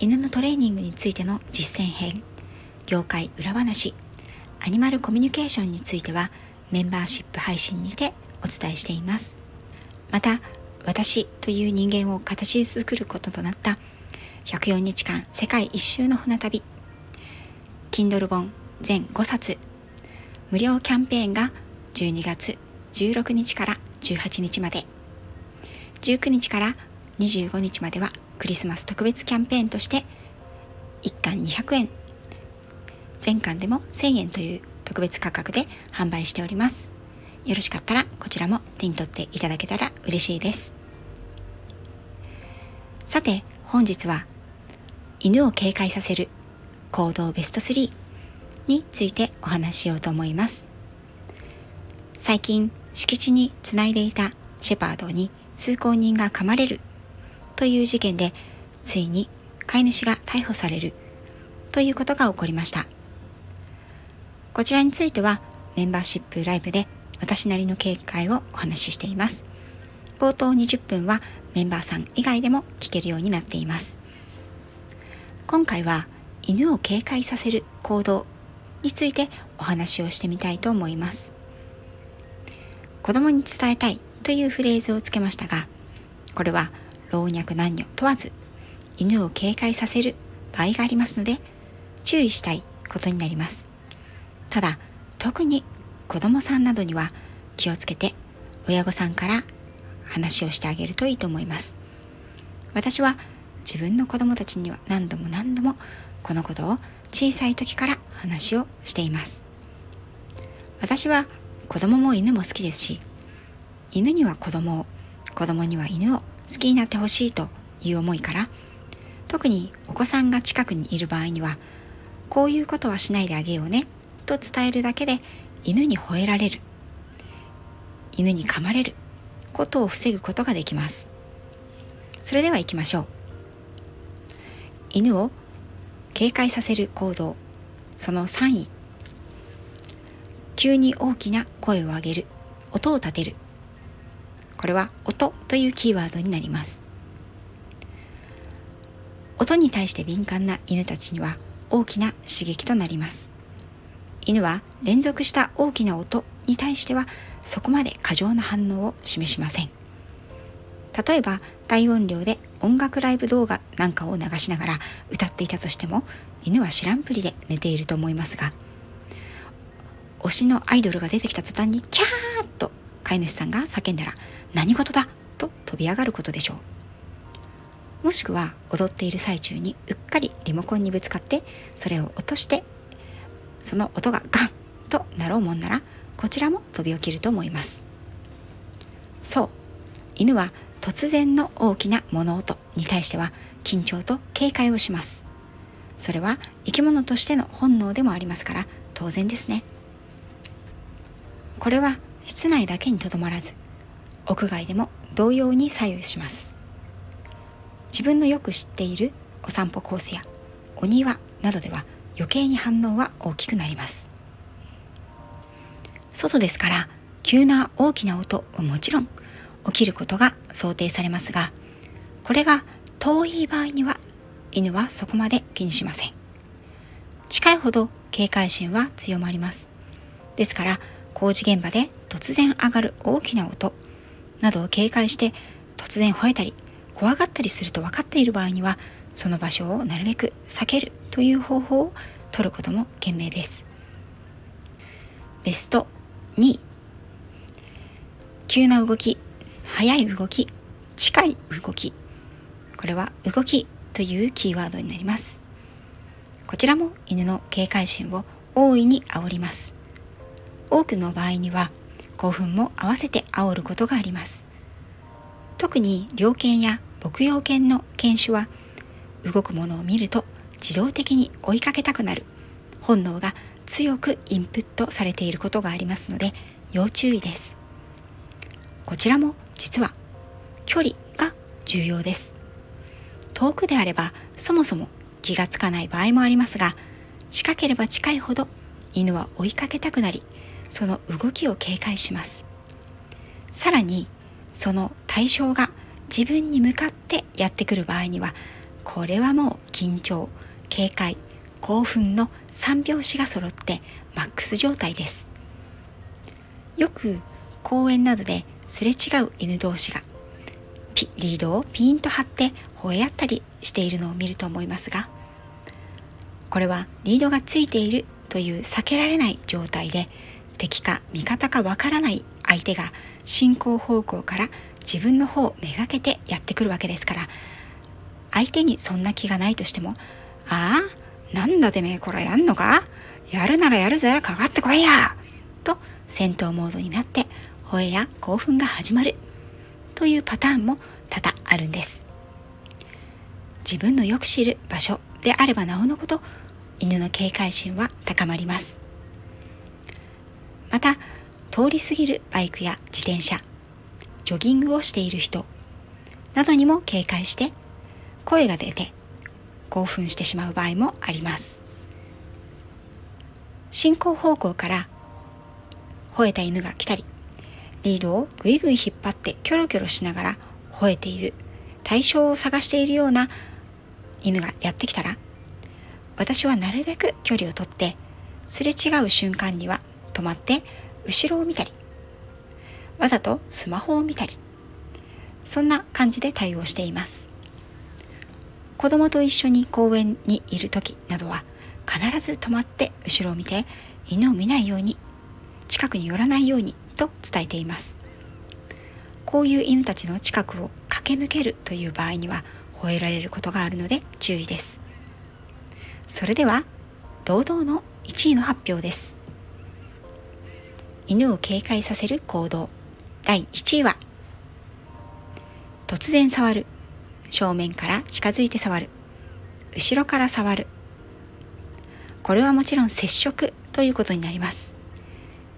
犬のトレーニングについての実践編業界裏話アニマルコミュニケーションについてはメンバーシップ配信にてお伝えしています。また私という人間を形作ることとなった104日間世界一周の船旅 Kindle 本全5冊無料キャンペーンが12月16日から18日まで19日から25日まではクリスマス特別キャンペーンとして1巻200円。全巻でも1000円という特別価格で販売しております。よろしかったらこちらも手に取っていただけたら嬉しいです。さて本日は犬を警戒させる行動ベスト3についてお話ししようと思います。最近敷地につないでいたシェパードに通行人が噛まれるという事件でついに飼い主が逮捕されるということが起こりました。こちらについてはメンバーシップライブで私なりの警戒をお話ししています。冒頭20分はメンバーさん以外でも聞けるようになっています。今回は犬を警戒させる行動についてお話をしてみたいと思います。子供に伝えたいというフレーズをつけましたがこれは老若男女問わず犬を警戒させる場合がありますので注意したいことになります。ただ特に子供さんなどには気をつけて親御さんから話をしてあげるといいと思います。私は自分の子供たちには何度も何度もこのことを小さい時から話をしています。私は子供も犬も好きですし犬には子供を子供には犬を好きになってほしいという思いから特にお子さんが近くにいる場合にはこういうことはしないであげようねと伝えるだけで犬に吠えられる犬に噛まれることを防ぐことができます。それでは行きましょう。犬を警戒させる行動その3位。急に大きな声を上げる音を立てるこれは音というキーワードになります。音に対して敏感な犬たちには大きな刺激となります。犬は連続した大きな音に対してはそこまで過剰な反応を示しません。例えば大音量で音楽ライブ動画なんかを流しながら歌っていたとしても犬は知らんぷりで寝ていると思いますが推しのアイドルが出てきた途端にキャーッと飼い主さんが叫んだら何事だと飛び上がることでしょう。もしくは踊っている最中にうっかりリモコンにぶつかってそれを落としてその音がガンとなろうもんならこちらも飛び起きると思います。そう。犬は突然の大きな物音に対しては緊張と警戒をします。それは生き物としての本能でもありますから当然ですね。これは室内だけにとどまらず屋外でも同様に左右します。自分のよく知っているお散歩コースやお庭などでは余計に反応は大きくなります。外ですから急な大きな音はもちろん起きることが想定されますがこれが遠い場合には犬はそこまで気にしません。近いほど警戒心は強まります。ですから工事現場で突然上がる大きな音などを警戒して突然吠えたり怖がったりすると分かっている場合にはその場所をなるべく避けるという方法を取ることも賢明です。ベスト2急な動き速い動き近い動き。これは動きというキーワードになります。こちらも犬の警戒心を大いに煽ります。多くの場合には興奮も合わせて煽ることがあります。特に猟犬や牧羊犬の犬種は動くものを見ると自動的に追いかけたくなる。本能が強くインプットされていることがありますので要注意です。こちらも実は距離が重要です。遠くであればそもそも気がつかない場合もありますが近ければ近いほど犬は追いかけたくなりその動きを警戒します。さらにその対象が自分に向かってやってくる場合にはこれはもう緊張警戒興奮の3拍子が揃ってマックス状態です。よく公園などですれ違う犬同士がリードをピンと張って吠え合ったりしているのを見ると思いますがこれはリードがついているという避けられない状態で敵か味方かわからない相手が進行方向から自分の方をめがけてやってくるわけですから。相手にそんな気がないとしても「ああなんだてめえこれやんのか？やるならやるぜかかってこいや!」と戦闘モードになって吠えや興奮が始まる。というパターンも多々あるんです。自分のよく知る場所であればなおのこと犬の警戒心は高まります。また通り過ぎるバイクや自転車ジョギングをしている人などにも警戒して声が出て興奮してしまう場合もあります。進行方向から吠えた犬が来たりリードをぐいぐい引っ張ってキョロキョロしながら吠えている対象を探しているような犬がやってきたら私はなるべく距離をとってすれ違う瞬間には止まって後ろを見たりわざとスマホを見たりそんな感じで対応しています。子供と一緒に公園にいる時などは必ず止まって後ろを見て犬を見ないように近くに寄らないようにと伝えています。こういう犬たちの近くを駆け抜けるという場合には吠えられることがあるので注意です。それでは堂々の1位の発表です。犬を警戒させる行動。第1位は突然触る。正面から近づいて触る。後ろから触る。これはもちろん接触ということになります。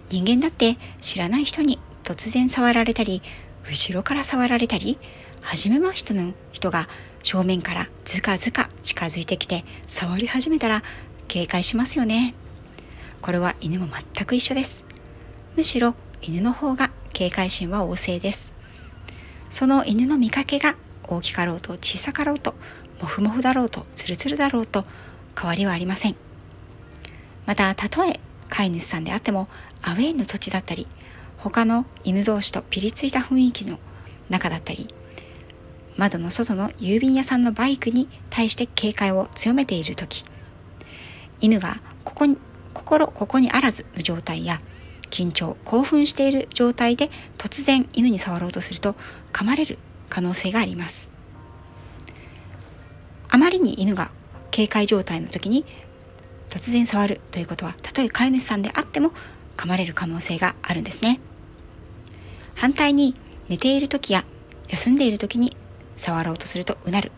人間だって知らない人に突然触られたり後ろから触られたり初めましての人が正面からずかずか近づいてきて触り始めたら警戒しますよね。これは犬も全く一緒です。むしろ犬の方が警戒心は旺盛です。その犬の見かけが大きかろうと小さかろうとモフモフだろうとツルツルだろうと変わりはありません。またたとえ飼い主さんであってもアウェイの土地だったり他の犬同士とピリついた雰囲気の中だったり窓の外の郵便屋さんのバイクに対して警戒を強めている時犬がここに心ここにあらずの状態や緊張興奮している状態で突然犬に触ろうとすると噛まれる可能性があります。あまりに犬が警戒状態の時に突然触るということはたとえ飼い主さんであっても噛まれる可能性があるんですね。反対に寝ている時や休んでいる時に触ろうとするとうなる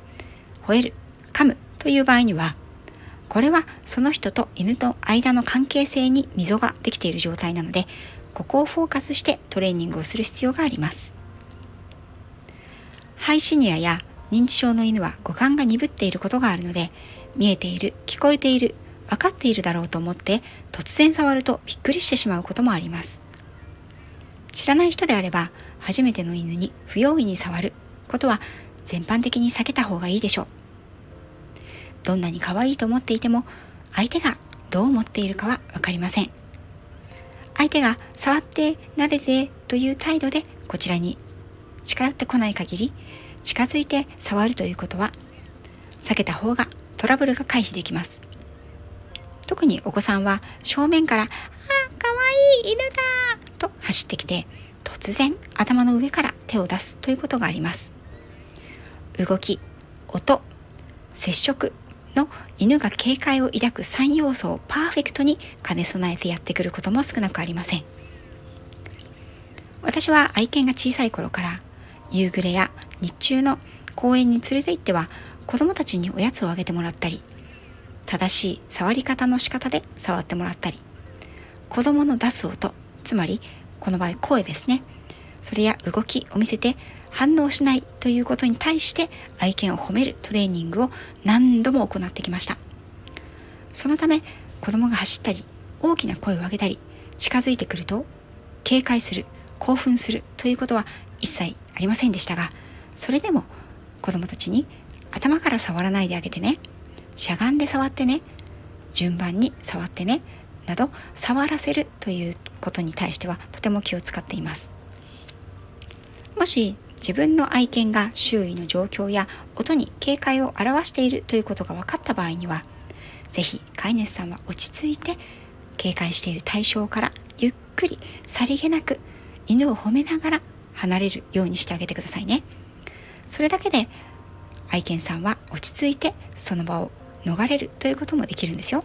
吠える噛むという場合にはこれはその人と犬と間の関係性に溝ができている状態なのでここをフォーカスしてトレーニングをする必要があります。ハイシニアや認知症の犬は五感が鈍っていることがあるので見えている聞こえている分かっているだろうと思って突然触るとびっくりしてしまうこともあります。知らない人であれば初めての犬に不用意に触ることは全般的に避けた方がいいでしょう。どんなに可愛いと思っていても相手がどう思っているかは分かりません相手が触って撫でてという態度でこちらに近寄ってこない限り近づいて触るということは避けた方がトラブルが回避できます特にお子さんは正面から「あかわいい犬だ!」と走ってきて突然頭の上から手を出すということがあります動き音接触の犬が警戒を抱く3要素をパーフェクトに兼ね備えてやってくることも少なくありません。私は愛犬が小さい頃から夕暮れや日中の公園に連れて行っては子供たちにおやつをあげてもらったり正しい触り方の仕方で触ってもらったり子供の出す音つまりこの場合声ですね。それや動きを見せて反応しないということに対して愛犬を褒めるトレーニングを何度も行ってきました。そのため子供が走ったり大きな声を上げたり近づいてくると警戒する興奮するということは一切ありませんでしたがそれでも子供たちに頭から触らないであげてねしゃがんで触ってね順番に触ってねなど触らせるということに対してはとても気を使っています。もし自分の愛犬が周囲の状況や音に警戒を表しているということが分かった場合には是非飼い主さんは落ち着いて警戒している対象からゆっくりさりげなく犬を褒めながら離れるようにしてあげてくださいね。それだけで愛犬さんは落ち着いてその場を逃れるということもできるんですよ。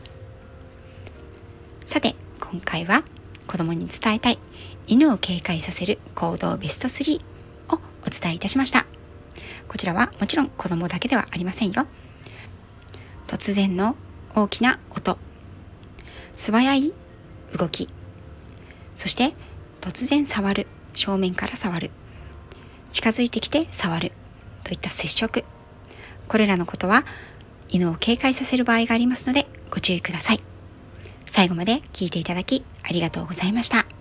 さて今回は子供に伝えたい犬を警戒させる行動ベスト3お伝えいたしました。こちらはもちろん子供だけではありませんよ。突然の大きな音。素早い動き。そして突然触る。正面から触る。近づいてきて触る。といった接触。これらのことは犬を警戒させる場合がありますのでご注意ください。最後まで聞いていただきありがとうございました。